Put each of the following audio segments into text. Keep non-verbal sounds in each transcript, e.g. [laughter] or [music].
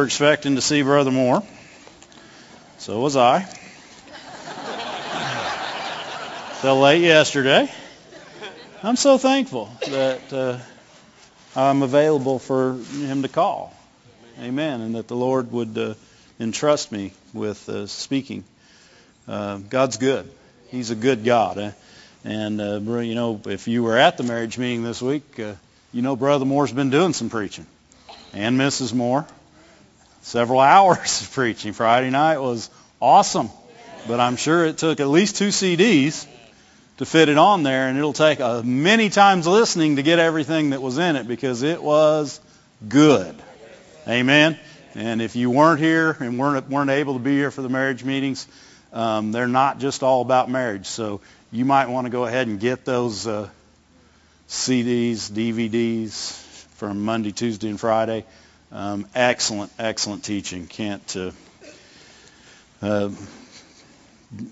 We're expecting to see Brother Moore. So was I. [laughs] Till late yesterday. I'm so thankful that uh, I'm available for him to call. Amen. And that the Lord would uh, entrust me with uh, speaking. Uh, God's good. He's a good God. Eh? And, uh, you know, if you were at the marriage meeting this week, uh, you know Brother Moore's been doing some preaching. And Mrs. Moore. Several [laughs] hours of preaching. Friday night was awesome. But I'm sure it took at least two CDs to fit it on there, and it'll take uh, many times listening to get everything that was in it because it was good. Amen. And if you weren't here and weren't weren't able to be here for the marriage meetings, um, they're not just all about marriage. So you might want to go ahead and get those uh, CDs, DVDs from Monday, Tuesday, and Friday. Um, excellent, excellent teaching. Can't. Uh, uh,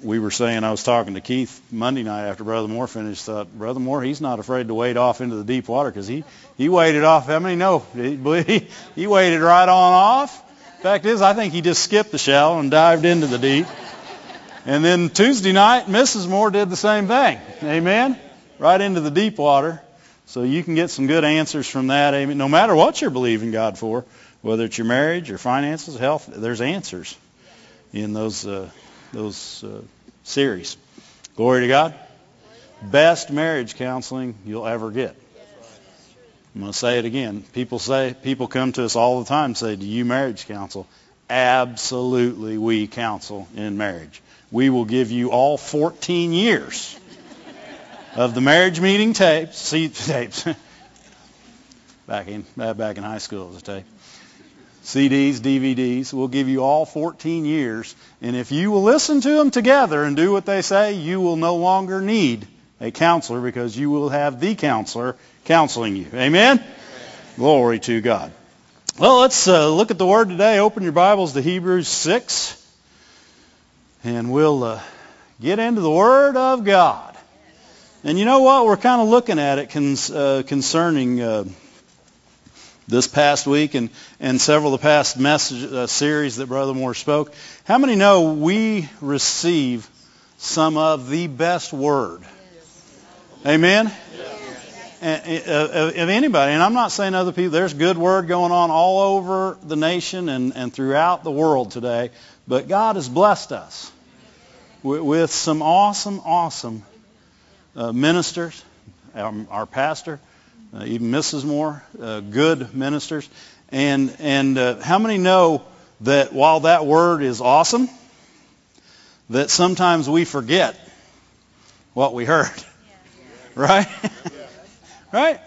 we were saying I was talking to Keith Monday night after Brother Moore finished. Thought Brother Moore, he's not afraid to wade off into the deep water because he he waded off. How many know? He, he waded right on off. Fact is, I think he just skipped the shallow and dived into the deep. And then Tuesday night, Mrs. Moore did the same thing. Amen. Right into the deep water. So you can get some good answers from that. Amen. No matter what you're believing God for, whether it's your marriage, your finances, health, there's answers in those uh, those uh, series. Glory to God. Best marriage counseling you'll ever get. I'm going to say it again. People say people come to us all the time say, "Do you marriage counsel?" Absolutely, we counsel in marriage. We will give you all 14 years of the marriage meeting tapes, see tapes. [laughs] back in back in high school as a tape. CDs, DVDs. We'll give you all 14 years, and if you will listen to them together and do what they say, you will no longer need a counselor because you will have the counselor counseling you. Amen. Amen. Glory to God. Well, let's uh, look at the Word today. Open your Bibles to Hebrews 6, and we'll uh, get into the Word of God. And you know what? We're kind of looking at it cons- uh, concerning uh, this past week and, and several of the past message uh, series that Brother Moore spoke. How many know we receive some of the best word? Amen? And, uh, of anybody, and I'm not saying other people, there's good word going on all over the nation and, and throughout the world today, but God has blessed us with, with some awesome, awesome uh, ministers, our, our pastor, uh, even Mrs. Moore, uh, good ministers. And, and uh, how many know that while that word is awesome, that sometimes we forget what we heard? [laughs] Right? [laughs] right?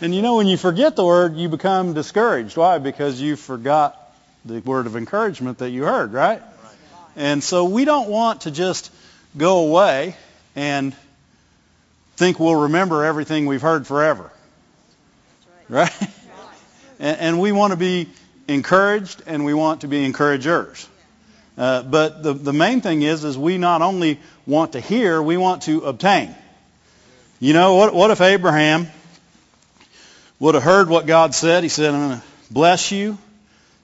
And you know, when you forget the word, you become discouraged. Why? Because you forgot the word of encouragement that you heard, right? And so we don't want to just go away and think we'll remember everything we've heard forever. Right? And, and we want to be encouraged and we want to be encouragers. Uh, but the, the main thing is, is we not only want to hear, we want to obtain. You know, what, what if Abraham would have heard what God said? He said, I'm going to bless you,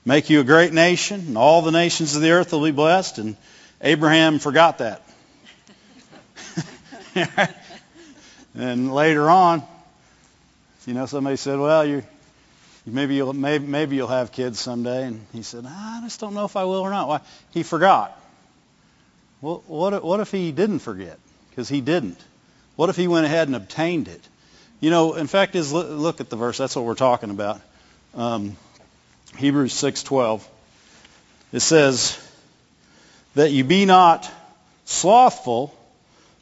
make you a great nation, and all the nations of the earth will be blessed. And Abraham forgot that. [laughs] And later on, you know, somebody said, "Well, you maybe you'll maybe, maybe you'll have kids someday." And he said, "I just don't know if I will or not." Why? He forgot. Well, what what if he didn't forget? Because he didn't. What if he went ahead and obtained it? You know, in fact, is look at the verse. That's what we're talking about. Um, Hebrews 6:12. It says that you be not slothful,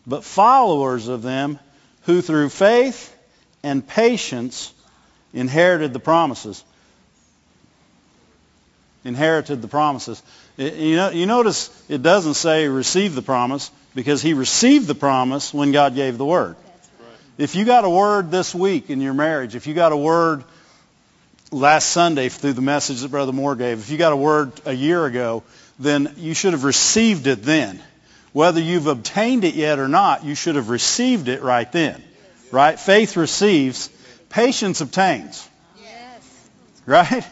but followers of them who through faith and patience inherited the promises. Inherited the promises. You, know, you notice it doesn't say receive the promise because he received the promise when God gave the word. If you got a word this week in your marriage, if you got a word last Sunday through the message that Brother Moore gave, if you got a word a year ago, then you should have received it then. Whether you've obtained it yet or not, you should have received it right then. Right? Faith receives, patience obtains. Right?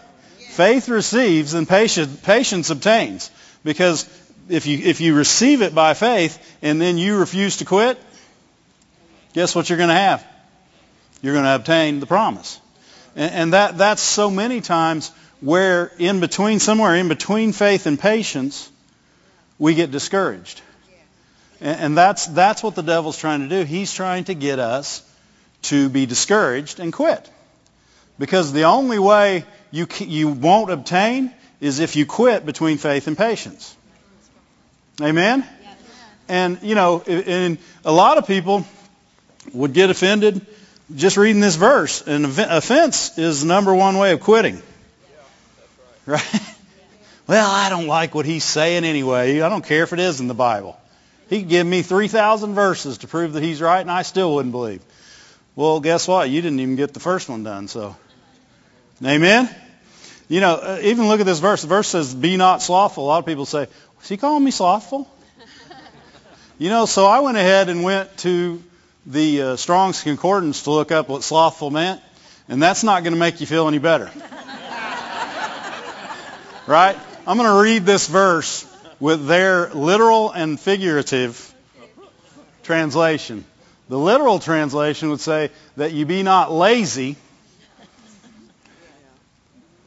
Faith receives and patience, patience obtains. Because if you, if you receive it by faith and then you refuse to quit, guess what you're going to have? You're going to obtain the promise. And, and that, that's so many times where in between, somewhere in between faith and patience, we get discouraged. And, and that's, that's what the devil's trying to do. He's trying to get us to be discouraged and quit. Because the only way you, you won't obtain is if you quit between faith and patience. Amen? And, you know, and a lot of people would get offended just reading this verse. And offense is the number one way of quitting. Right? [laughs] Well, I don't like what he's saying anyway. I don't care if it is in the Bible. He could give me 3,000 verses to prove that he's right, and I still wouldn't believe. Well, guess what? You didn't even get the first one done, so. Amen? You know, uh, even look at this verse. The verse says, be not slothful. A lot of people say, is he calling me slothful? [laughs] you know, so I went ahead and went to the uh, Strong's Concordance to look up what slothful meant, and that's not going to make you feel any better. [laughs] right? I'm going to read this verse with their literal and figurative translation. The literal translation would say that you be not lazy,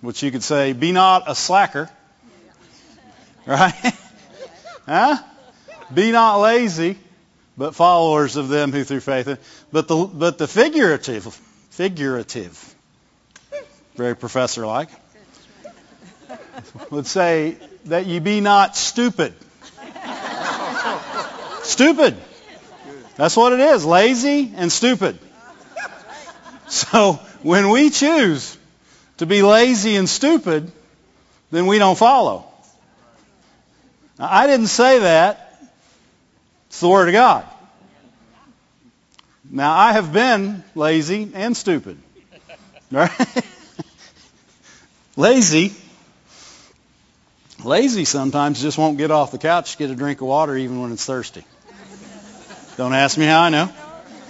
which you could say, be not a slacker. Right? [laughs] huh? Be not lazy, but followers of them who through faith. But the, but the figurative, figurative, very professor like, [laughs] would say that you be not stupid. stupid. That's what it is. Lazy and stupid. So when we choose to be lazy and stupid, then we don't follow. Now, I didn't say that. It's the Word of God. Now, I have been lazy and stupid. [laughs] Right? lazy. Lazy sometimes just won't get off the couch to get a drink of water even when it's thirsty. Don't ask me how I know.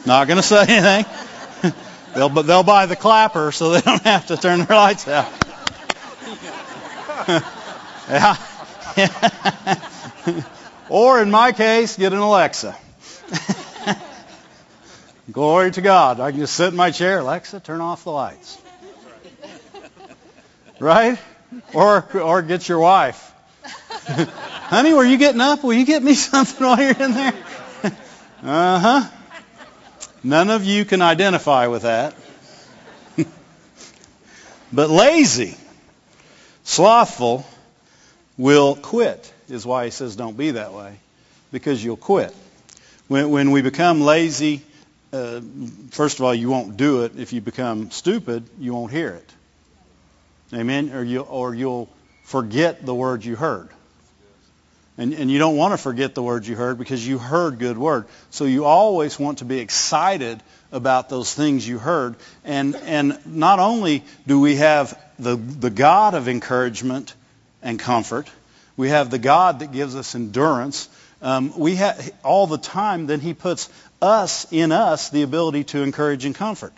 Not going to say anything. [laughs] They'll, they'll buy the clapper so they don't have to turn their lights out. [laughs] yeah. [laughs] or in my case, get an Alexa. Glory to God. I can just sit in my chair. Alexa, turn off the lights. Right? Or, or get your wife. [laughs] Honey, were you getting up? Will you get me [laughs] something while you're in there? uh huh. None of you can identify with that. [laughs] but lazy, slothful, will quit, is why he says don't be that way, because you'll quit. When, when we become lazy, uh, first of all, you won't do it. If you become stupid, you won't hear it. Amen? Or, you, or you'll forget the word you heard. And, and you don't want to forget the words you heard because you heard good word. So you always want to be excited about those things you heard. And, and not only do we have the, the God of encouragement and comfort, we have the God that gives us endurance. Um, we have all the time. Then He puts us in us the ability to encourage and comfort.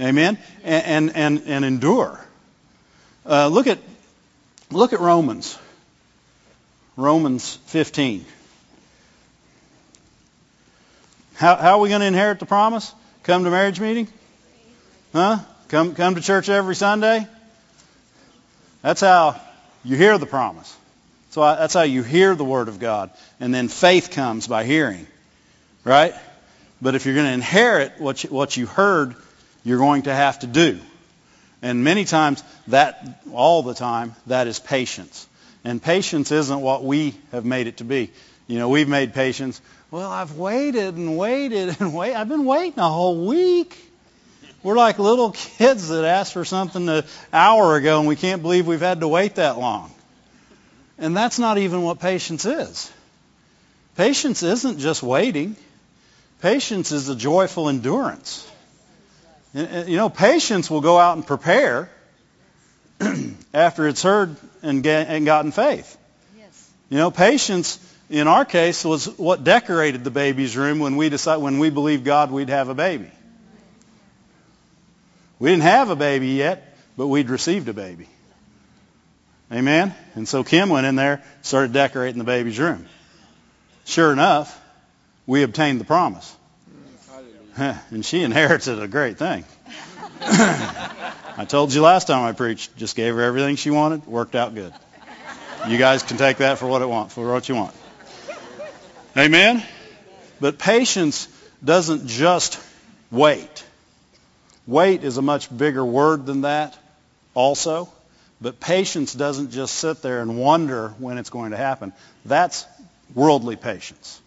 Amen. And and and, and endure. Uh, look at look at Romans. Romans 15. How, how are we going to inherit the promise? Come to marriage meeting? Huh? Come, come to church every Sunday? That's how you hear the promise. So that's how you hear the Word of God. And then faith comes by hearing. Right? But if you're going to inherit what you, what you heard, you're going to have to do. And many times, that, all the time, that is patience. And patience isn't what we have made it to be. You know, we've made patience. Well, I've waited and waited and wait. I've been waiting a whole week. We're like little kids that asked for something an hour ago and we can't believe we've had to wait that long. And that's not even what patience is. Patience isn't just waiting. Patience is a joyful endurance. You know, patience will go out and prepare [clears throat] after it's heard and, get, and gotten faith. Yes. You know, patience in our case was what decorated the baby's room when we decided when we believed God we'd have a baby. We didn't have a baby yet, but we'd received a baby. Amen? And so Kim went in there, started decorating the baby's room. Sure enough, we obtained the promise. And she inherited a great thing. I told you last time I preached, just gave her everything she wanted, worked out good. You guys can take that for what it want, for what you want. Amen? But patience doesn't just wait. Wait is a much bigger word than that also. But patience doesn't just sit there and wonder when it's going to happen. That's worldly patience.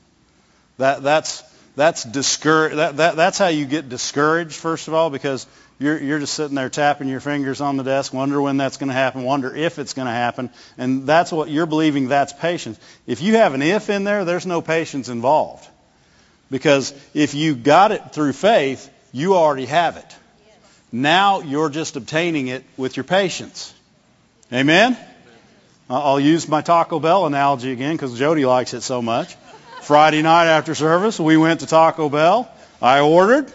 That, that's, that's, discour- that, that, that's how you get discouraged, first of all, because you're, you're just sitting there tapping your fingers on the desk, wonder when that's going to happen, wonder if it's going to happen. And that's what you're believing that's patience. If you have an if in there, there's no patience involved. Because if you got it through faith, you already have it. Now you're just obtaining it with your patience. Amen? I'll use my Taco Bell analogy again because Jody likes it so much. Friday night after service, we went to Taco Bell. I ordered,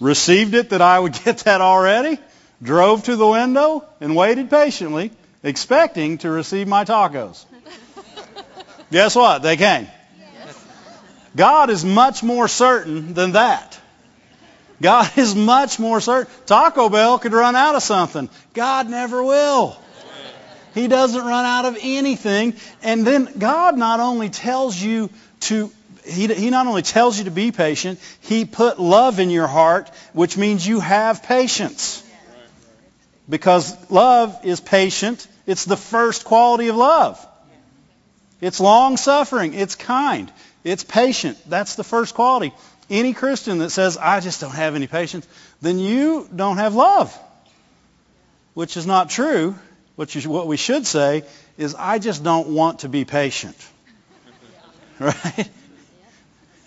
received it that I would [laughs] get that already, drove to the window, and waited patiently, expecting to receive my tacos. [laughs] Guess what? They came. God is much more certain than that. God [laughs] is much more certain. Taco Bell could run out of something. God never will. He doesn't run out of anything. And then God not only tells you to he, he not only tells you to be patient, he put love in your heart, which means you have patience. Because love is patient. It's the first quality of love. It's long suffering. It's kind. It's patient. That's the first quality. Any Christian that says, I just don't have any patience, then you don't have love. Which is not true. What, you, what we should say is, I just don't want to be patient. [laughs]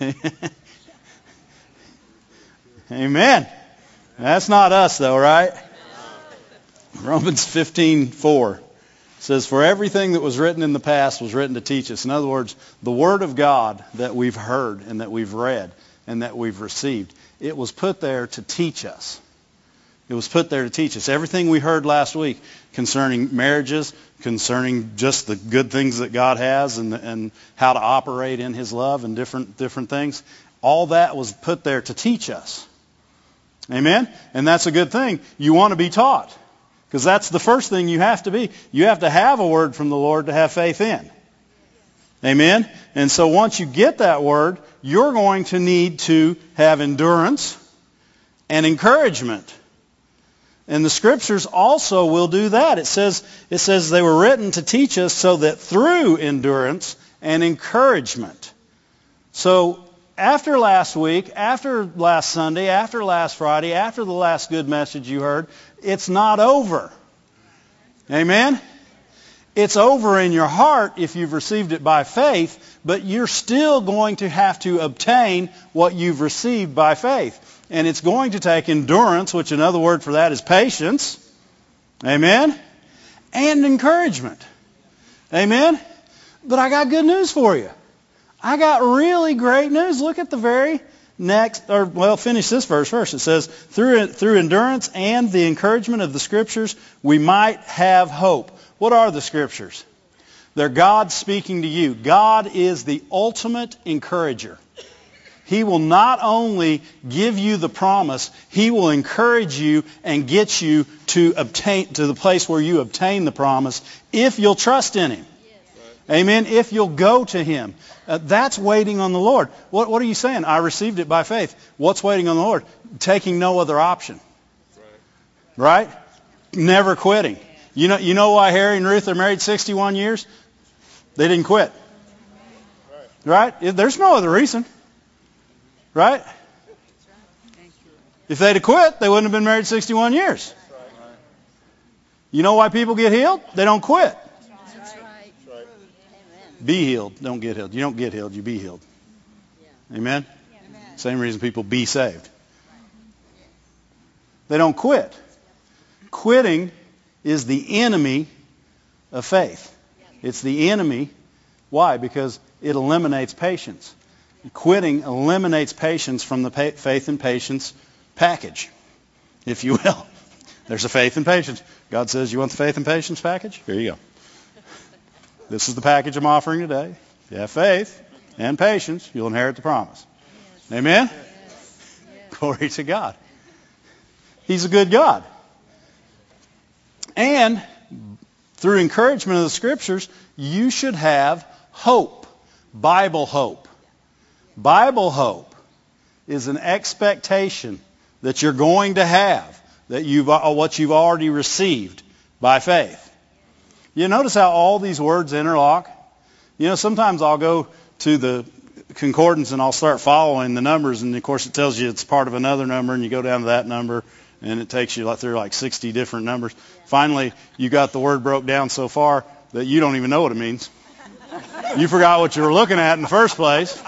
Right? Amen. That's not us, though, right? Romans 15:4 says, "For everything that was written in the past was written to teach us." In other words, the Word of God that we've heard and that we've read and that we've received, it was put there to teach us. It was put there to teach us. Everything we heard last week concerning marriages, concerning just the good things that God has and, and how to operate in His love and different, different things, all that was put there to teach us. Amen? And that's a good thing. You want to be taught. Because that's the first thing you have to be. You have to have a word from the Lord to have faith in. Amen? And so once you get that word, you're going to need to have endurance and encouragement. And the scriptures also will do that. It says, it says they were written to teach us so that through endurance and encouragement. So after last week, after last Sunday, after last Friday, after the last good message you heard, it's not over. Amen? It's over in your heart if you've received it by faith, but you're still going to have to obtain what you've received by faith. And it's going to take endurance, which another word for that is patience. Amen? And encouragement. Amen? But I got good news for you. I got really great news. Look at the very next, or well, finish this verse first. It says, through, through endurance and the encouragement of the Scriptures, we might have hope. What are the Scriptures? They're God speaking to you. God is the ultimate encourager. He will not only give you the promise, He will encourage you and get you to obtain to the place where you obtain the promise if you'll trust in Him. Amen. If you'll go to Him. Uh, that's waiting on the Lord. What, what are you saying? I received it by faith. What's waiting on the Lord? Taking no other option. Right? Never quitting. You know, you know why Harry and Ruth are married 61 years? They didn't quit. Right? There's no other reason. Right? If they'd have quit, they wouldn't have been married 61 years. You know why people get healed? They don't quit. Be healed. Don't get healed. You don't get healed. You be healed. Amen? Same reason people be saved. They don't quit. Quitting is the enemy of faith. It's the enemy. Why? Because it eliminates patience. Quitting eliminates patience from the faith and patience package, if you will. There's a faith and patience. God says, You want the faith and patience package? Here you go. this is the package I'm offering today. If you have faith and patience, you'll inherit the promise. Amen? Glory to God. He's a good God. And through encouragement of the scriptures, you should have hope. Bible hope. Bible hope is an expectation that you're going to have that you've uh, what you've already received by faith. You notice how all these words interlock? You know, sometimes I'll go to the concordance and I'll start following the numbers and of course it tells you it's part of another number and you go down to that number and it takes you through like 60 different numbers. Finally, you got the word broke down so far that you don't even know what it means. You forgot what you were looking at in the first place.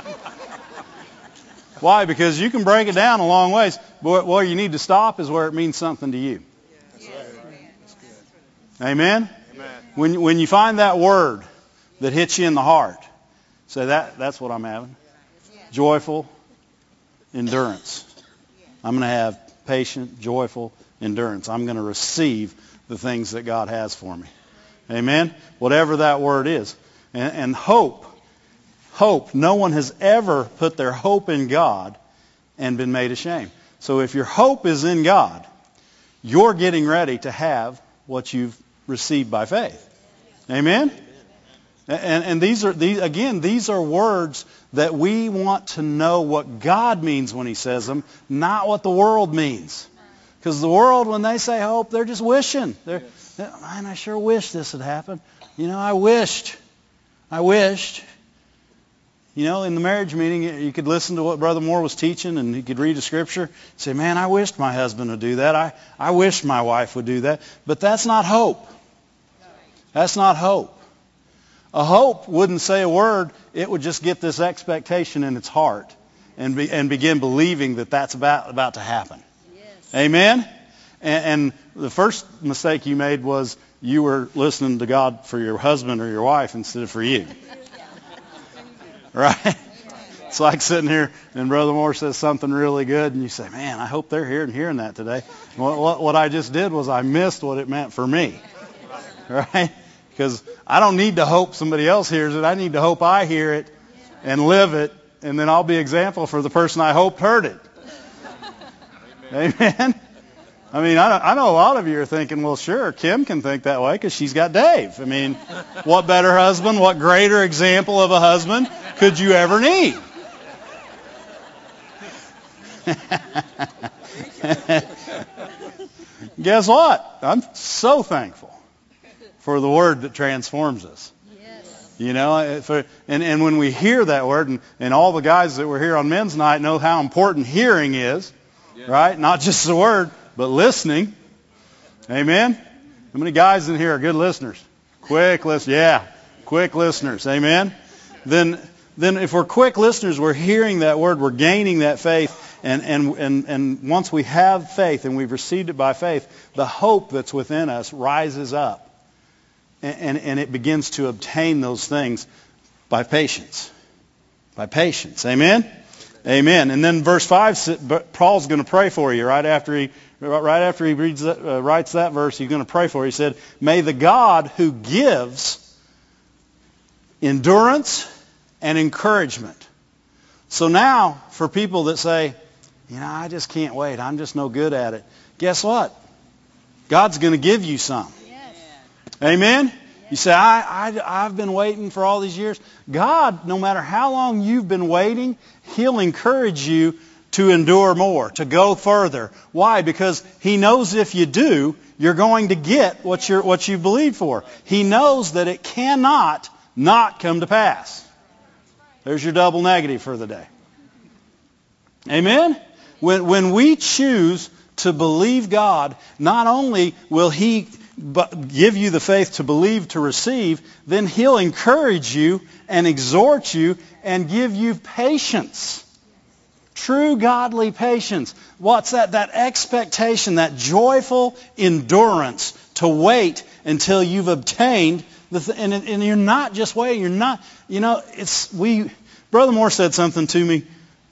Why? Because you can break it down a long ways, but where you need to stop is where it means something to you. Amen? Amen. When, when you find that word that hits you in the heart, say that that's what I'm having. Joyful endurance. I'm going to have patient, joyful endurance. I'm going to receive the things that God has for me. Amen? Whatever that word is. And, and hope. Hope. No one has ever put their hope in God and been made ashamed. So if your hope is in God, you're getting ready to have what you've received by faith. Amen? And, and these are these again, these are words that we want to know what God means when He says them, not what the world means. Because the world, when they say hope, they're just wishing. They're, man, I sure wish this had happened. You know, I wished. I wished. You know, in the marriage meeting, you could listen to what Brother Moore was teaching, and you could read a scripture. And say, man, I wished my husband would do that. I, I wish my wife would do that. But that's not hope. That's not hope. A hope wouldn't say a word. It would just get this expectation in its heart and, be, and begin believing that that's about, about to happen. Yes. Amen? And, and the first mistake you made was you were listening to God for your husband or your wife instead of for you. [laughs] Right? [laughs] It's like sitting here and Brother Moore says something really good, and you say, "Man, I hope they're hearing and hearing that today." What, what, what I just did was I missed what it meant for me. [laughs] Right? Because I don't need to hope somebody else hears it. I need to hope I hear it and live it, and then I'll be example for the person I hoped heard it. [laughs] Amen. I mean, I, know a lot of you are thinking, well, sure, Kim can think that way because she's got Dave. I mean, [laughs] what better husband, what greater example of a husband could you ever need? [laughs] Guess what? I'm so thankful for the word that transforms us. Yes. You know, eh, for, and, and when we hear that word, and, and all the guys that were here on men's night know how important hearing is, yes. right? Not just the word, but listening. Amen? How many guys in here are good listeners? Quick listen. Yeah, quick listeners. Amen? Then, then if we're quick listeners, we're hearing that word, we're gaining that faith, and, and, and, and once we have faith and we've received it by faith, the hope that's within us rises up and, and it begins to obtain those things by patience. By patience. Amen? Amen. And then verse 5, Paul's going to pray for you right after he, right after he reads that, uh, writes that verse. He's going to pray for. He said, May the God who gives endurance and encouragement. So now, for people that say, you know, I just can't wait. I'm just no good at it. Guess what? God's going to give you some. Amen? You say, I, I, I've been waiting for all these years. God, no matter how long you've been waiting, He'll encourage you to endure more, to go further. Why? Because He knows if you do, you're going to get what, you're, what you believed for. He knows that it cannot not come to pass. There's your double negative for the day. Amen? When, when we choose to believe God, not only will He give you the faith to believe, to receive, then He'll encourage you and exhort you and give you patience. True godly patience. What's that? That expectation, that joyful endurance to wait until you've obtained the th- and, and you're not just waiting. You're not, you know, it's, we, Brother Moore said something to me,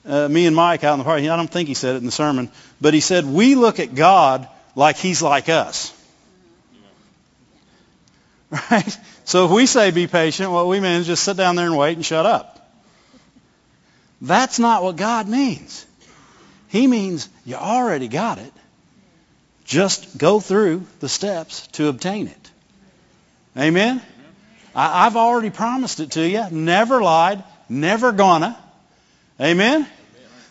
uh, me and Mike out in the park. I don't think he said it in the sermon, but he said, we look at God like He's like us. [laughs] Right? So if we say be patient, what we mean is just sit down there and wait and shut up. That's not what God means. He means you already got it. Just go through the steps to obtain it. Amen? I, have already promised it to you. Never lied. Never gonna. Amen?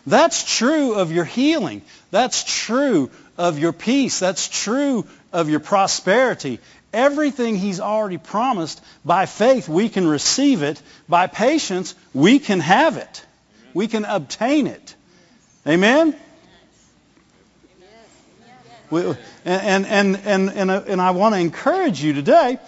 That's true of your healing. That's true of your peace. That's true of your prosperity. Everything He's already promised, by faith we can receive it. By patience we can have it. We can obtain it. Amen? And, and, and, and, and I want to encourage you today,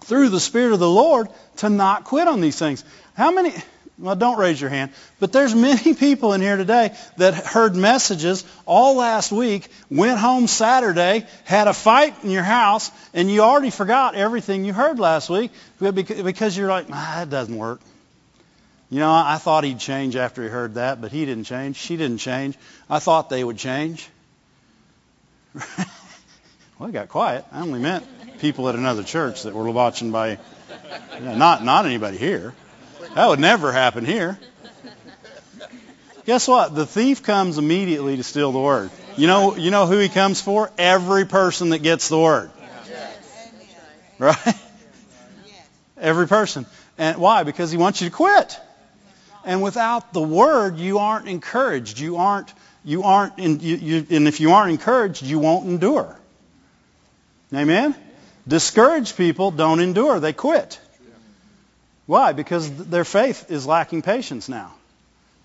through the Spirit of the Lord, to not quit on these things. How many, well, don't raise your hand, but there's many [laughs] people in here today that heard messages all last week, went home Saturday, had a fight in your house, and you already forgot everything you heard last week because you're like, ah, that doesn't work. You know, I thought he'd change after he heard that, but he didn't change. She didn't change. I thought they would change. [laughs] well, it got quiet. I only meant people at another church that were watching by, know, not not anybody here. That would never happen here. Guess what? The thief comes immediately to steal the word. You know, you know who he comes for? Every person that gets the word. Right? Every person. And why? Because he wants you to quit. And without the word, you aren't encouraged. You aren't, you aren't, in, you, you, and if you aren't encouraged, you won't endure. Amen? Discouraged people don't endure. They quit. Why? Because their faith is lacking patience now.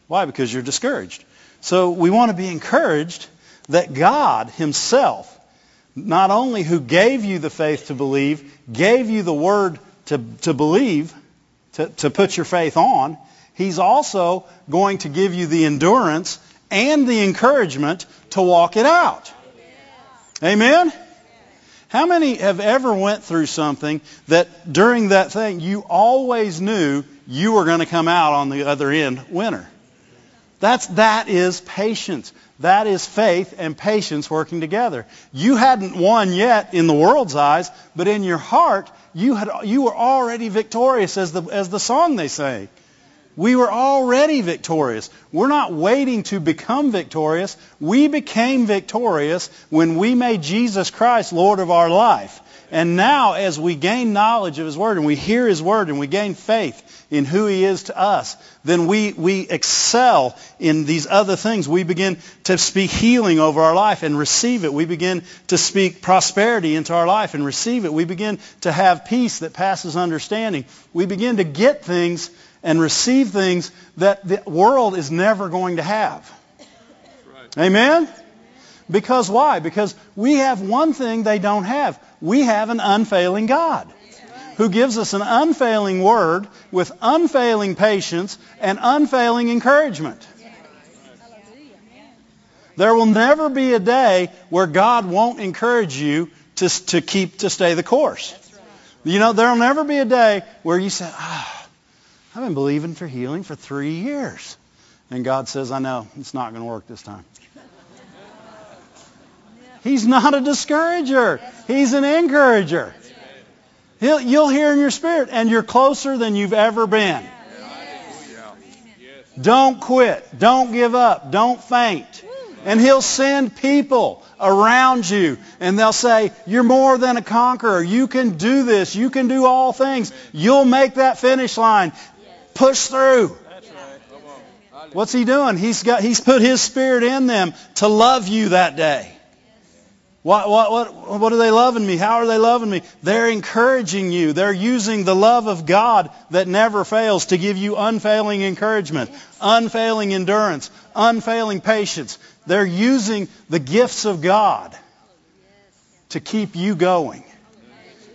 Why? Because you're discouraged. So we want to be encouraged that God Himself, not only who gave you the faith to believe, gave you the word to, to believe, to, to put your faith on, He's also going to give you the endurance and the encouragement to walk it out. Amen? How many have ever went through something that during that thing you always knew you were going to come out on the other end winner? That's, that is patience. That is faith and patience working together. You hadn't won yet in the world's eyes, but in your heart, you, had, you were already victorious as the, as the song they say. We were already victorious. We're not waiting to become victorious. We became victorious when we made Jesus Christ Lord of our life. And now, as we gain knowledge of His Word and we hear His Word and we gain faith in who He is to us, then we, we excel in these other things. We begin to speak healing over our life and receive it. We begin to speak prosperity into our life and receive it. We begin to have peace that passes understanding. We begin to get things and receive things that the world is never going to have. Right. Amen? Because why? Because we have one thing they don't have. We have an unfailing God who gives us an unfailing word with unfailing patience and unfailing encouragement. There will never be a day where God won't encourage you to, to keep to stay the course. You know, there will never be a day where you say, ah, I've been believing for healing for three years. And God says, I know, it's not going to work this time. He's not a discourager. He's an encourager. He'll, you'll hear in your spirit, and you're closer than you've ever been. Don't quit. Don't give up. Don't faint. And he'll send people around you and they'll say, you're more than a conqueror. You can do this. You can do all things. You'll make that finish line. Push through. What's he doing? He's got he's put his spirit in them to love you that day. What, what, what, what are they loving me? How are they loving me? They're encouraging you. They're using the love of God that never fails to give you unfailing encouragement, unfailing endurance, unfailing patience. They're using the gifts of God to keep you going.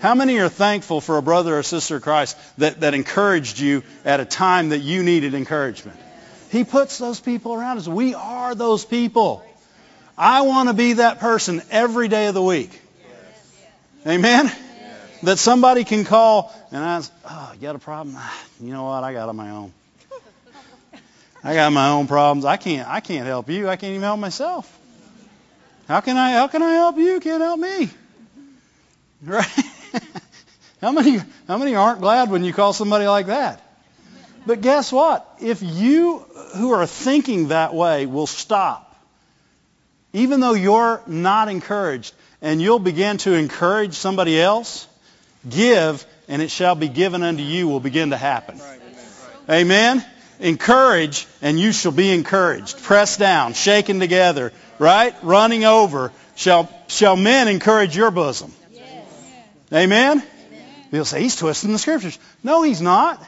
How many are thankful for a brother or sister of Christ that, that encouraged you at a time that you needed encouragement? He puts those people around us. We are those people. I want to be that person every day of the week. Amen? That somebody can call and ask, oh, you got a problem? Ah, you know what? I got on my own. I got my own problems. I can't I can't help you. I can't even help myself. How can I how can I help? You can't help me. [laughs] Right? [laughs] How many, how many aren't glad when you call somebody like that? But guess what? If you who are thinking that way will stop, even though you're not encouraged, and you'll begin to encourage somebody else, give, and it shall be given unto you will begin to happen. Amen? Encourage, and you shall be encouraged. Pressed down, shaken together, right? Running over. Shall, shall men encourage your bosom? Amen? You'll say, he's twisting the scriptures. No, he's not.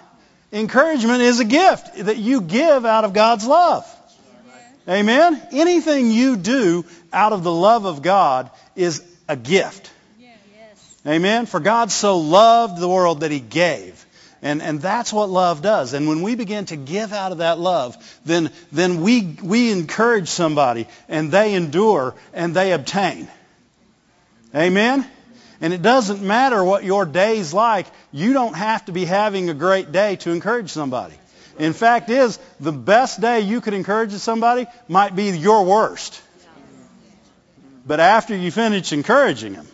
Encouragement is a gift that you give out of God's love. Amen? Anything you do out of the love of God is a gift. Amen? For God so loved the world that he gave. And, and that's what love does. And when we begin to give out of that love, then, then we, we encourage somebody and they endure and they obtain. Amen? And it doesn't matter what your day's like. You don't have to be having a great day to encourage somebody. In fact is, the best day you could encourage somebody might be your worst. But after you finish encouraging them,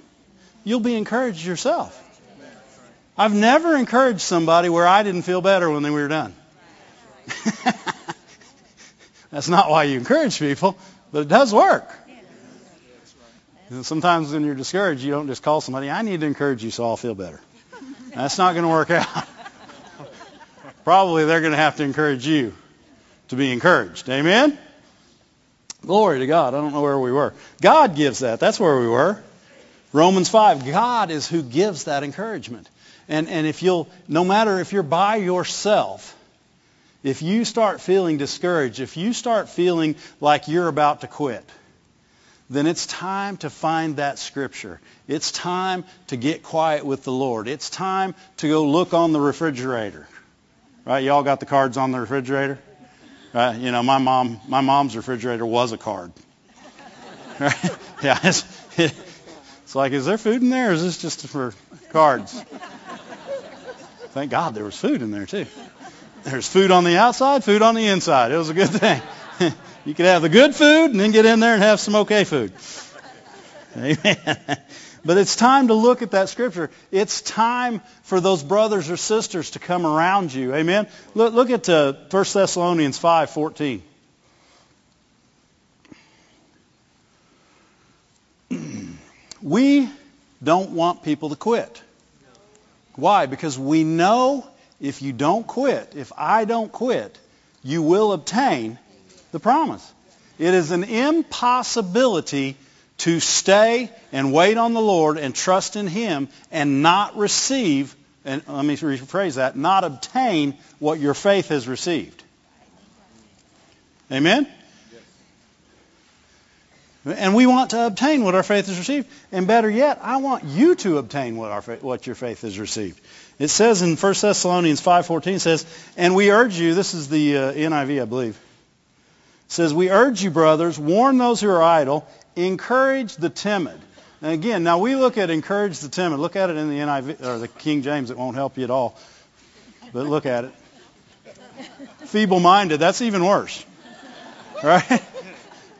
you'll be encouraged yourself. I've never encouraged somebody where I didn't feel better when they were done. [laughs] That's not why you encourage people, but it does work. And sometimes when you're discouraged, you don't just call somebody, I need to encourage you so I'll feel better. That's not going to work out. [laughs] Probably they're going to have to encourage you to be encouraged. Amen? Glory to God. I don't know where we were. God gives that. That's where we were. Romans 5. God is who gives that encouragement. And, and if you'll, no matter if you're by yourself, if you start feeling discouraged, if you start feeling like you're about to quit, then it's time to find that scripture. It's time to get quiet with the Lord. It's time to go look on the refrigerator. Right? Y'all got the cards on the refrigerator? Right? You know, my mom, my mom's refrigerator was a card. [laughs] Right? Yeah. It's, it's like, is there food in there, or is this just for cards? Thank God there was food in there too. There's food on the outside, food on the inside. It was a good thing. You could have the good food and then get in there and have some okay food. Amen. [laughs] But it's time to look at that scripture. It's time for those brothers or sisters to come around you. Amen. Look, look at uh, 1 Thessalonians 5:14. [clears throat] we don't want people to quit. Why? Because we know if you don't quit, if I don't quit, you will obtain the promise. It is an impossibility to stay and wait on the Lord and trust in Him and not receive, and let me rephrase that, not obtain what your faith has received. Amen? And we want to obtain what our faith has received. And better yet, I want you to obtain what, our, what your faith has received. It says in 1 Thessalonians 5.14, says, And we urge you, this is the uh, NIV, I believe says, We urge you, brothers, warn those who are idle, encourage the timid. And again, now we look at encourage the timid. Look at it in the NIV or the King James. It won't help you at all. But look at it. Feeble-minded. That's even worse. Right?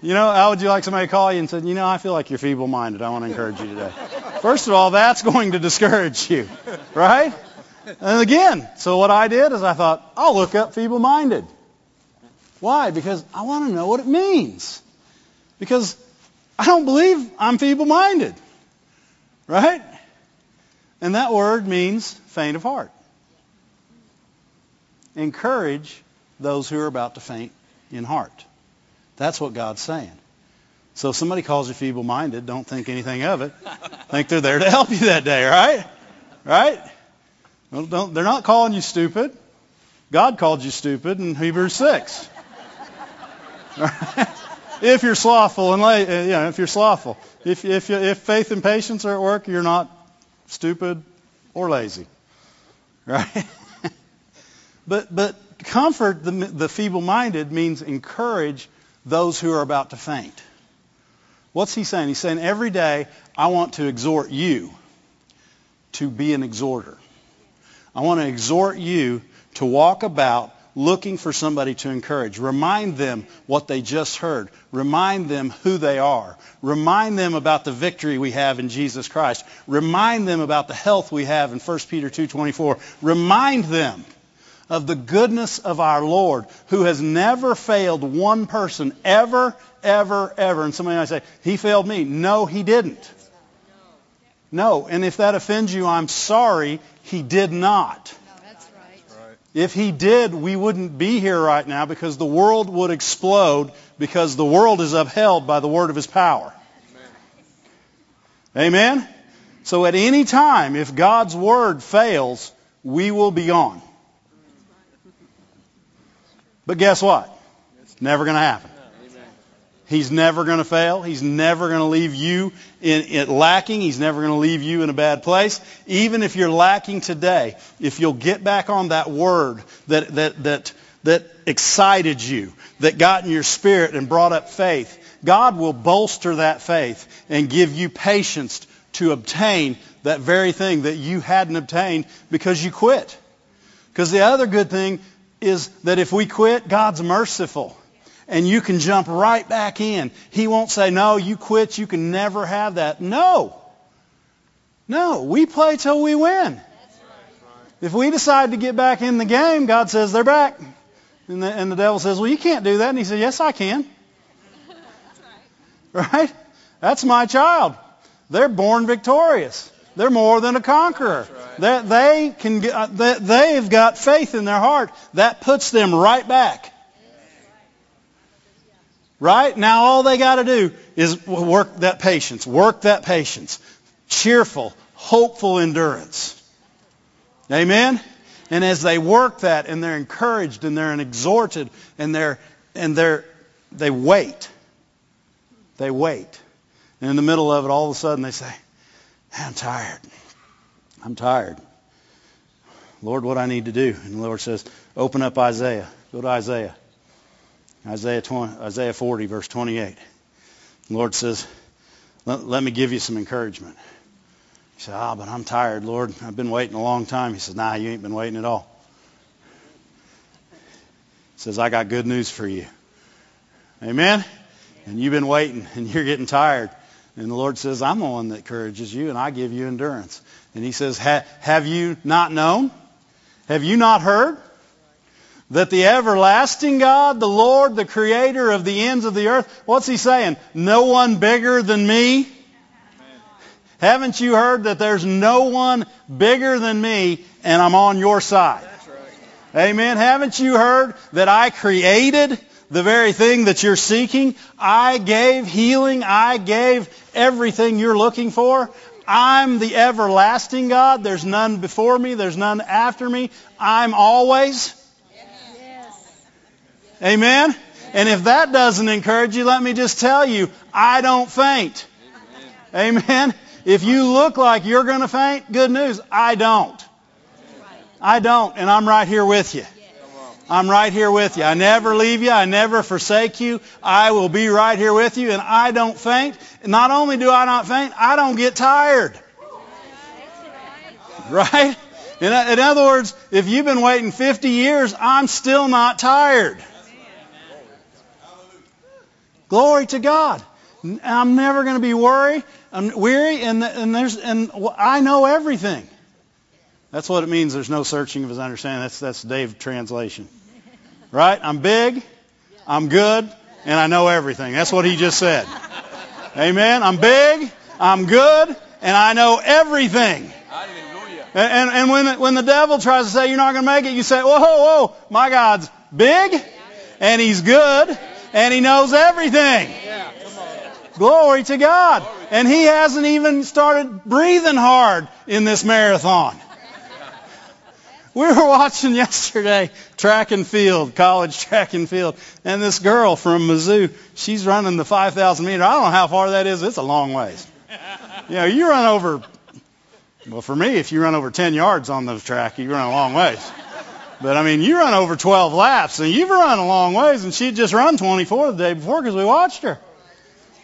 You know, how would you like somebody to call you and say, you know, I feel like you're feeble-minded. I want to encourage you today. First of all, that's going to discourage you. Right? And again, so what I did is I thought, I'll look up feeble-minded. Why? Because I want to know what it means. Because I don't believe I'm feeble minded. Right? And that word means faint of heart. Encourage those who are about to faint in heart. That's what God's saying. So if somebody calls you feeble minded, don't think anything of it. think they're there to help you that day, right? Right? Well, they're not calling you stupid. God called you stupid in Hebrews 6. [laughs] if you're slothful and la- uh, you know, if you're slothful, if if if faith and patience are at work, you're not stupid or lazy, [laughs] right? but but comfort the the feeble-minded means encourage those who are about to faint. What's he saying? He's saying every day I want to exhort you to be an exhorter. I want to exhort you to walk about looking for somebody to encourage. Remind them what they just heard. Remind them who they are. Remind them about the victory we have in Jesus Christ. Remind them about the health we have in 1 Peter 2.24. Remind them of the goodness of our Lord who has never failed one person ever, ever, ever. And somebody might say, he failed me. No, he didn't. No. And if that offends you, I'm sorry. He did not. If he did, we wouldn't be here right now because the world would explode because the world is upheld by the word of his power. Amen? Amen? So at any time, if God's word fails, we will be gone. But guess what? It's never going to happen. He's never going to fail. He's never going to leave you in, in lacking. He's never going to leave you in a bad place. Even if you're lacking today, if you'll get back on that word that, that, that, that excited you, that got in your spirit and brought up faith, God will bolster that faith and give you patience to obtain that very thing that you hadn't obtained because you quit. Because the other good thing is that if we quit, God's merciful and you can jump right back in. He won't say, no, you quit, you can never have that. No. No, we play till we win. If we decide to get back in the game, God says they're back. And the, and the devil says, well, you can't do that. And he says, yes, I can. [laughs] right? That's my child. They're born victorious. They're more than a conqueror. Right. They, they can uh, they, they've got faith in their heart. That puts them right back. Right? Now all they got to do is work that patience. Work that patience. Cheerful, hopeful endurance. Amen? And as they work that and they're encouraged and they're exhorted and they're and they're they wait. They wait. And in the middle of it all of a sudden they say, I'm tired. I'm tired. Lord, what I need to do. And the Lord says, open up Isaiah. Go to Isaiah. Isaiah, 20, Isaiah 40, verse 28. The Lord says, let, let me give you some encouragement. He said, ah, but I'm tired, Lord. I've been waiting a long time. He says, nah, you ain't been waiting at all. He says, I got good news for you. Amen? And you've been waiting and you're getting tired. And the Lord says, I'm the one that encourages you and I give you endurance. And he says, have you not known? Have you not heard? That the everlasting God, the Lord, the creator of the ends of the earth, what's he saying? No one bigger than me? Amen. Haven't you heard that there's no one bigger than me and I'm on your side? Right. Amen. Haven't you heard that I created the very thing that you're seeking? I gave healing. I gave everything you're looking for. I'm the everlasting God. There's none before me. There's none after me. I'm always. Amen? And if that doesn't encourage you, let me just tell you, I don't faint. Amen? If you look like you're going to faint, good news. I don't. I don't. And I'm right here with you. I'm right here with you. I never leave you. I never forsake you. I will be right here with you. And I don't faint. Not only do I not faint, I don't get tired. Right? In, other words, if you've been waiting 50 years, I'm still not tired. Glory to God. I'm never going to be worried. I'm weary, and, and there's and I know everything. That's what it means. There's no searching of his understanding. That's that's Dave translation, right? I'm big, I'm good, and I know everything. That's what he just said. Amen. I'm big, I'm good, and I know everything. And, and, and when, when the devil tries to say you're not going to make it, you say, whoa, whoa, whoa, my God's big, and he's good, and he knows everything. Glory to God. And he hasn't even started breathing hard in this marathon. We were watching yesterday track and field, college track and field, and this girl from Mizzou, she's running the 5,000 meter. I don't know how far that is. It's a long ways. You know, you run over, well, for me, if you run over 10 yards on the track, you run a long ways. But I mean, you run over 12 laps, and you've run a long ways, and she'd just run 24 the day before because we watched her.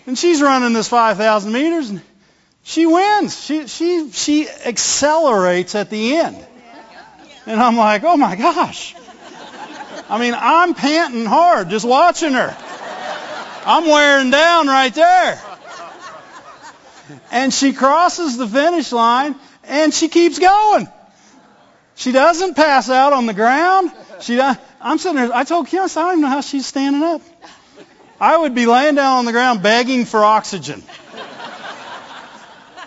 And she's running this 5,000 meters, and she wins. She she she accelerates at the end. And I'm like, oh my gosh. I mean, I'm panting hard just watching her. I'm wearing down right there. And she crosses the finish line and she keeps going. She doesn't pass out on the ground. She I'm sitting there. I told Kim, I don't even know how she's standing up. I would be laying down on the ground begging for oxygen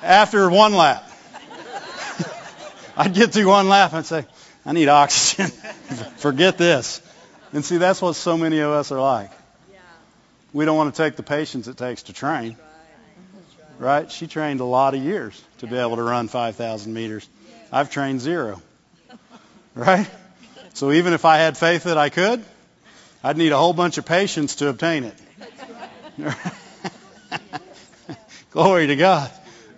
after one lap. [laughs] I'd get through one lap and say, I need oxygen. [laughs] Forget this. And see, that's what so many of us are like. We don't want to take the patience it takes to train. Right? She trained a lot of years to be able to run 5,000 meters. I've trained zero. Right? So even if I had faith that I could, I'd need a whole bunch of patience to obtain it. [laughs] Glory to God.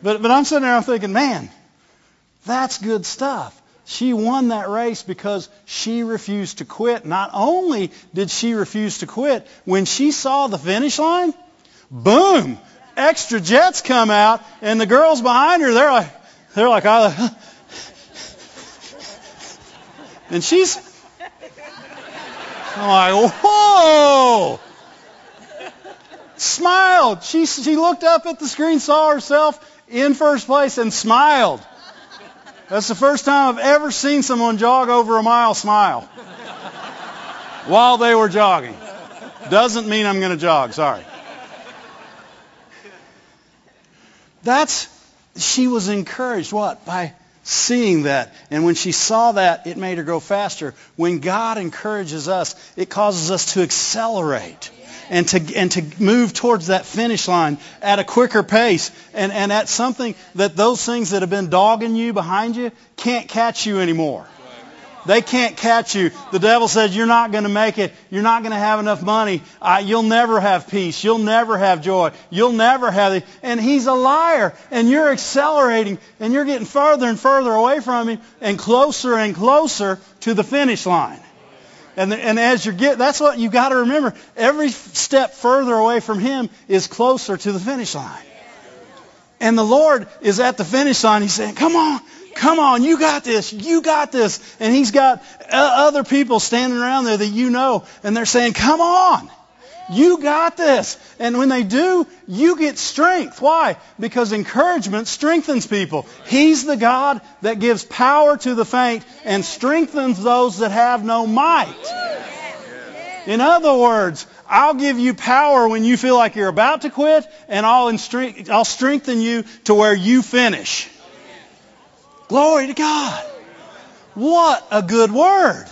But, but I'm sitting there, I'm thinking, man, that's good stuff. She won that race because she refused to quit. Not only did she refuse to quit, when she saw the finish line, boom, extra jets come out, and the girls behind her, they're like, they're like, and she's, I'm like, whoa! Smiled. She, she looked up at the screen, saw herself in first place, and smiled. That's the first time I've ever seen someone jog over a mile smile while they were jogging. Doesn't mean I'm going to jog, sorry. That's, she was encouraged, what? By seeing that. And when she saw that, it made her go faster. When God encourages us, it causes us to accelerate and to, and to move towards that finish line at a quicker pace and, and at something that those things that have been dogging you behind you can't catch you anymore. They can't catch you. The devil says you're not going to make it. You're not going to have enough money. You'll never have peace. You'll never have joy. You'll never have it. And he's a liar. And you're accelerating and you're getting further and further away from him and closer and closer to the finish line. And, and as you get, that's what you got to remember. Every step further away from Him is closer to the finish line. And the Lord is at the finish line. He's saying, come on, come on, you got this, you got this. And He's got uh, other people standing around there that you know, and they're saying, come on. You got this. And when they do, you get strength. Why? Because encouragement strengthens people. He's the God that gives power to the faint and strengthens those that have no might. In other words, I'll give you power when you feel like you're about to quit, and I'll, I'll strengthen you to where you finish. Glory to God. What a good word.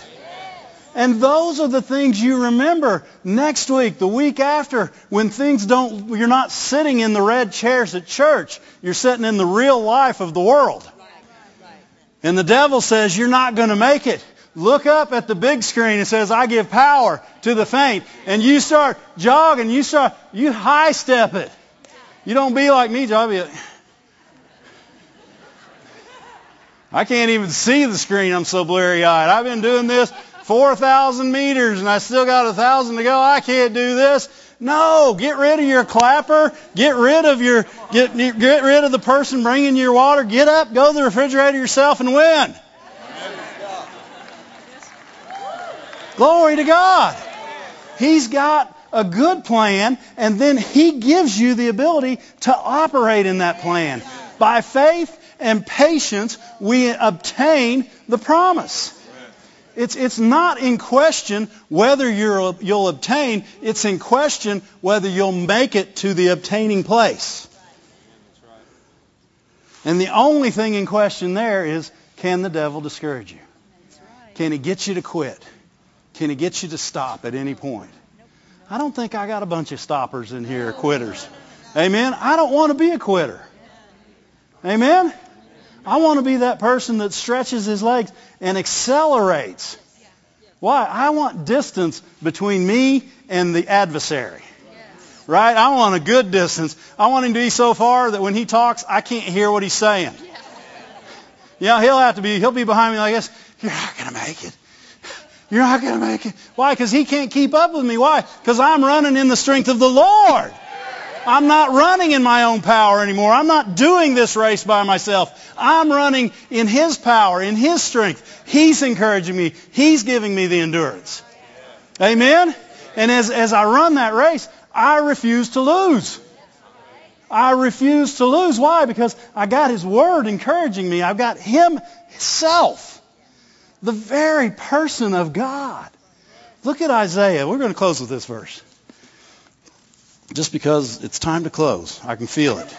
And those are the things you remember next week, the week after, when things don't, you're not sitting in the red chairs at church. You're sitting in the real life of the world. And the devil says, you're not going to make it. Look up at the big screen. It says, I give power to the faint. And you start jogging. You start, you high step it. You don't be like me, Joe. Like, I can't even see the screen. I'm so blurry eyed. I've been doing this 4,000 meters and I still got a thousand to go. I can't do this. No, get rid of your clapper. Get rid of your, get, get rid of the person bringing your water. Get up, go to the refrigerator yourself and win. Glory to God. He's got a good plan and then He gives you the ability to operate in that plan. By faith and patience, we obtain the promise. It's, it's not in question whether you will obtain. It's in question whether you'll make it to the obtaining place. And the only thing in question there is, can the devil discourage you? Can he get you to quit? Can he get you to stop at any point? I don't think I got a bunch of stoppers in here, quitters. Amen? I don't want to be a quitter. Amen? I want to be that person that stretches his legs and accelerates. Why? I want distance between me and the adversary. Right? I want a good distance. I want him to be so far that when he talks, I can't hear what he's saying. Yeah, he'll have to be, he'll be behind me like this. You're not going to make it. You're not going to make it. Why? Because he can't keep up with me. Why? Because I'm running in the strength of the Lord. I'm not running in my own power anymore. I'm not doing this race by myself. I'm running in His power, in His strength. He's encouraging me. He's giving me the endurance. Amen? And as, as I run that race, I refuse to lose. I refuse to lose. Why? Because I got His Word encouraging me. I've got Him Himself, the very person of God. Look at Isaiah. We're going to close with this verse. Just because it's time to close. I can feel it.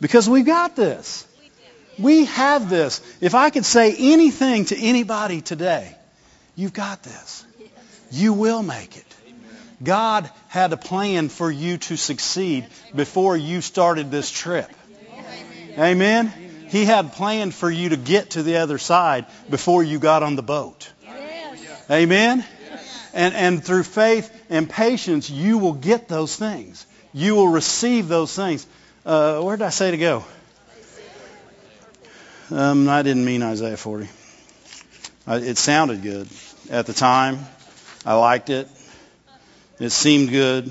Because we've got this. We have this. If I could say anything to anybody today, you've got this. You will make it. God had a plan for you to succeed before you started this trip. Amen? He had planned for you to get to the other side before you got on the boat. Amen? And, and through faith and patience, you will get those things. You will receive those things. Uh, where did I say to go? Um, I didn't mean Isaiah 40. I, it sounded good at the time. I liked it. It seemed good.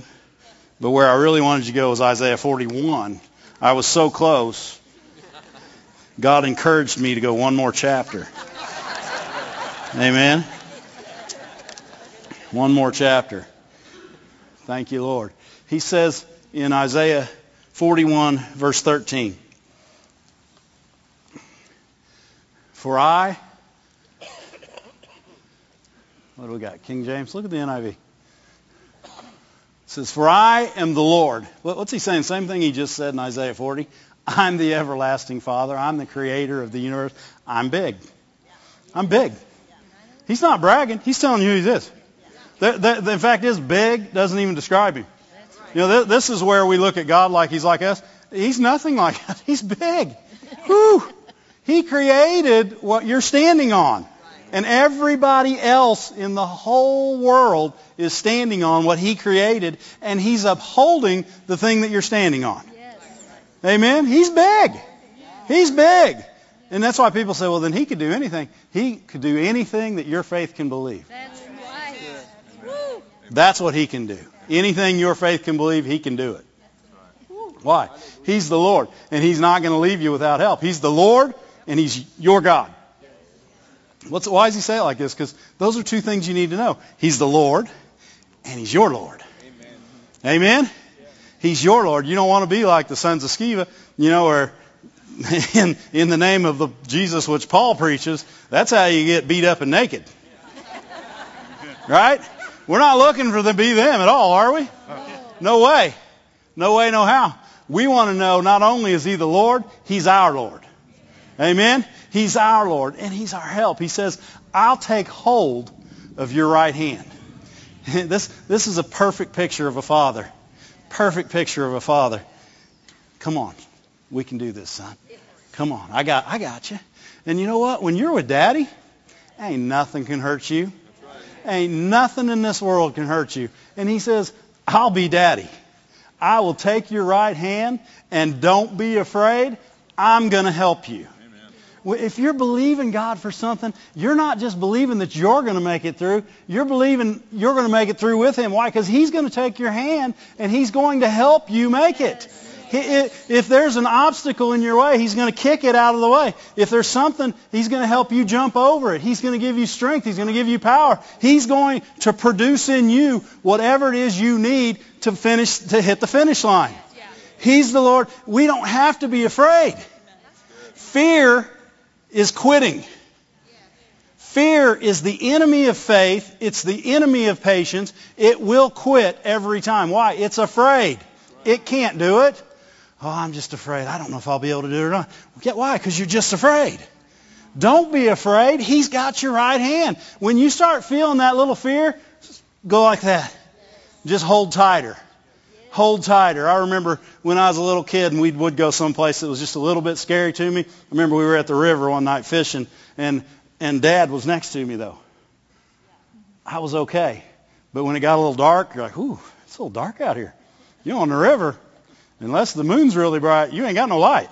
But where I really wanted to go was Isaiah 41. I was so close. God encouraged me to go one more chapter. Amen. One more chapter. Thank you, Lord. He says in Isaiah 41, verse 13, For I, what do we got? King James? Look at the NIV. It says, For I am the Lord. What's he saying? Same thing he just said in Isaiah 40. I'm the everlasting Father. I'm the creator of the universe. I'm big. I'm big. He's not bragging. He's telling you who he is. The, the, the fact is, big doesn't even describe him. You know, this, this is where we look at God like he's like us. He's nothing like us. [laughs] He's big. Whew. He created what you're standing on. And everybody else in the whole world is standing on what He created, and He's upholding the thing that you're standing on. Amen? He's big. He's big. And that's why people say, well, then He could do anything. He could do anything that your faith can believe. That's. That's what He can do. Anything your faith can believe, He can do it. Why? He's the Lord, and He's not going to leave you without help. He's the Lord, and He's your God. What's, why does He say it like this? Because those are two things you need to know. He's the Lord, and He's your Lord. Amen? Amen? He's your Lord. You don't want to be like the sons of Sceva, you know, or [laughs] in, in the name of the Jesus which Paul preaches. That's how you get beat up and naked. Right? We're not looking for them to be them at all, are we? No way. No way, no how. We want to know not only is He the Lord, He's our Lord. Amen? He's our Lord, and He's our help. He says, I'll take hold of your right hand. [laughs] this, this is a perfect picture of a father. Perfect picture of a father. Come on. We can do this, son. Come on. I got, I got you. And you know what? When you're with daddy, ain't nothing can hurt you. Ain't nothing in this world can hurt you. And he says, I'll be daddy. I will take your right hand and don't be afraid. I'm going to help you. If you're believing God for something, you're not just believing that you're going to make it through. You're believing you're going to make it through with Him. Why? Because He's going to take your hand and He's going to help you make it. If there's an obstacle in your way, He's going to kick it out of the way. If there's something, He's going to help you jump over it. He's going to give you strength. He's going to give you power. He's going to produce in you whatever it is you need to finish, to hit the finish line. He's the Lord. We don't have to be afraid. Fear is quitting. Fear is the enemy of faith. It's the enemy of patience. It will quit every time. Why? It's afraid. It can't do it. Oh, I'm just afraid. I don't know if I'll be able to do it or not. Get why? Because you're just afraid. Don't be afraid. He's got your right hand. When you start feeling that little fear, go like that. Just hold tighter hold tighter. I remember when I was a little kid and we would go someplace that was just a little bit scary to me. I remember we were at the river one night fishing and, and dad was next to me though. I was okay. But when it got a little dark, you're like, ooh, it's a little dark out here. You're on the river. Unless the moon's really bright, you ain't got no light.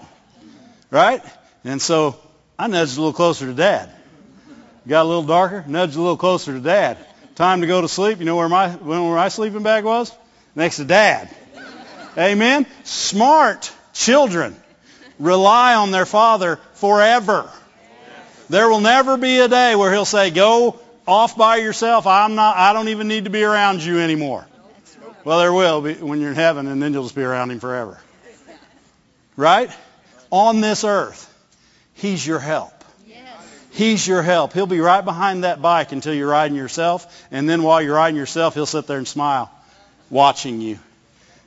Right? And so I nudged a little closer to dad. Got a little darker, nudged a little closer to dad. Time to go to sleep. You know where my, where my sleeping bag was? next to dad. Amen? Smart children rely on their father forever. There will never be a day where he'll say, go off by yourself. I'm not, I don't even need to be around you anymore. Well, there will be when you're in heaven and then you'll just be around him forever. Right? On this earth, he's your help. He's your help. He'll be right behind that bike until you're riding yourself. And then while you're riding yourself, he'll sit there and smile, watching you.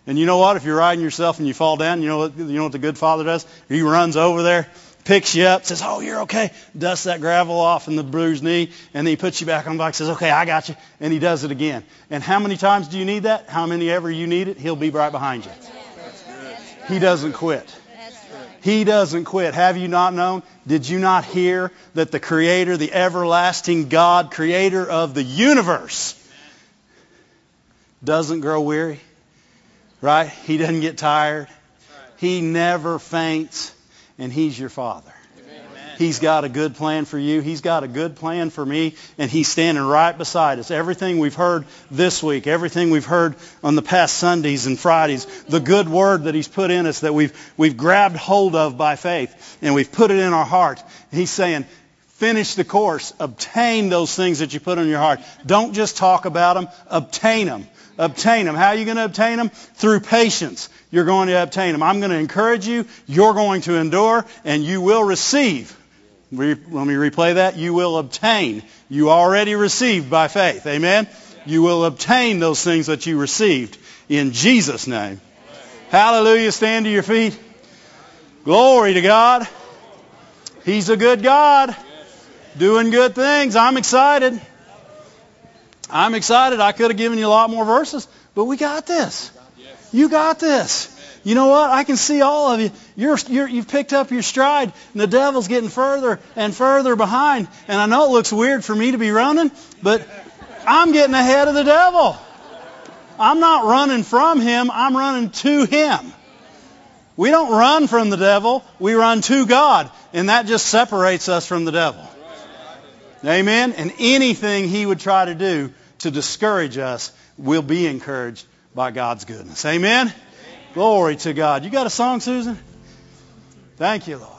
And you know what? If you're riding yourself and you fall down, you know what, you know what the good father does? He runs over there, picks you up, says, oh, you're okay, dusts that gravel off in the bruised knee, and then he puts you back on the bike, says, okay, I got you, and he does it again. And how many times do you need that? How many ever you need it, he'll be right behind you. He doesn't quit. He doesn't quit. Have you not known? Did you not hear that the Creator, the everlasting God, Creator of the universe, doesn't grow weary? Right? He doesn't get tired. He never faints, and He's your Father. He's got a good plan for you. He's got a good plan for me, and He's standing right beside us. Everything we've heard this week, everything we've heard on the past Sundays and Fridays, the good word that He's put in us that we've, we've grabbed hold of by faith, and we've put it in our heart. He's saying, finish the course. Obtain those things that you put in your heart. Don't just talk about them. Obtain them. Obtain them. How are you going to obtain them? Through patience. You're going to obtain them. I'm going to encourage you. You're going to endure, and you will receive let me replay that. You will obtain. You already received by faith. Amen? You will obtain those things that you received in Jesus' name. Hallelujah. Stand to your feet. Glory to God. He's a good God. Doing good things. I'm excited. I'm excited. I could have given you a lot more verses, but we got this. You got this you know what? I can see all of you. You're, you're, you've picked up your stride, and the devil's getting further and further behind. And I know it looks weird for me to be running, but I'm getting ahead of the devil. I'm not running from him. I'm running to him. We don't run from the devil. We run to God. And that just separates us from the devil. Amen? And anything he would try to do to discourage us will be encouraged by God's goodness. Amen? Glory to God. You got a song, Susan? Thank you, Lord.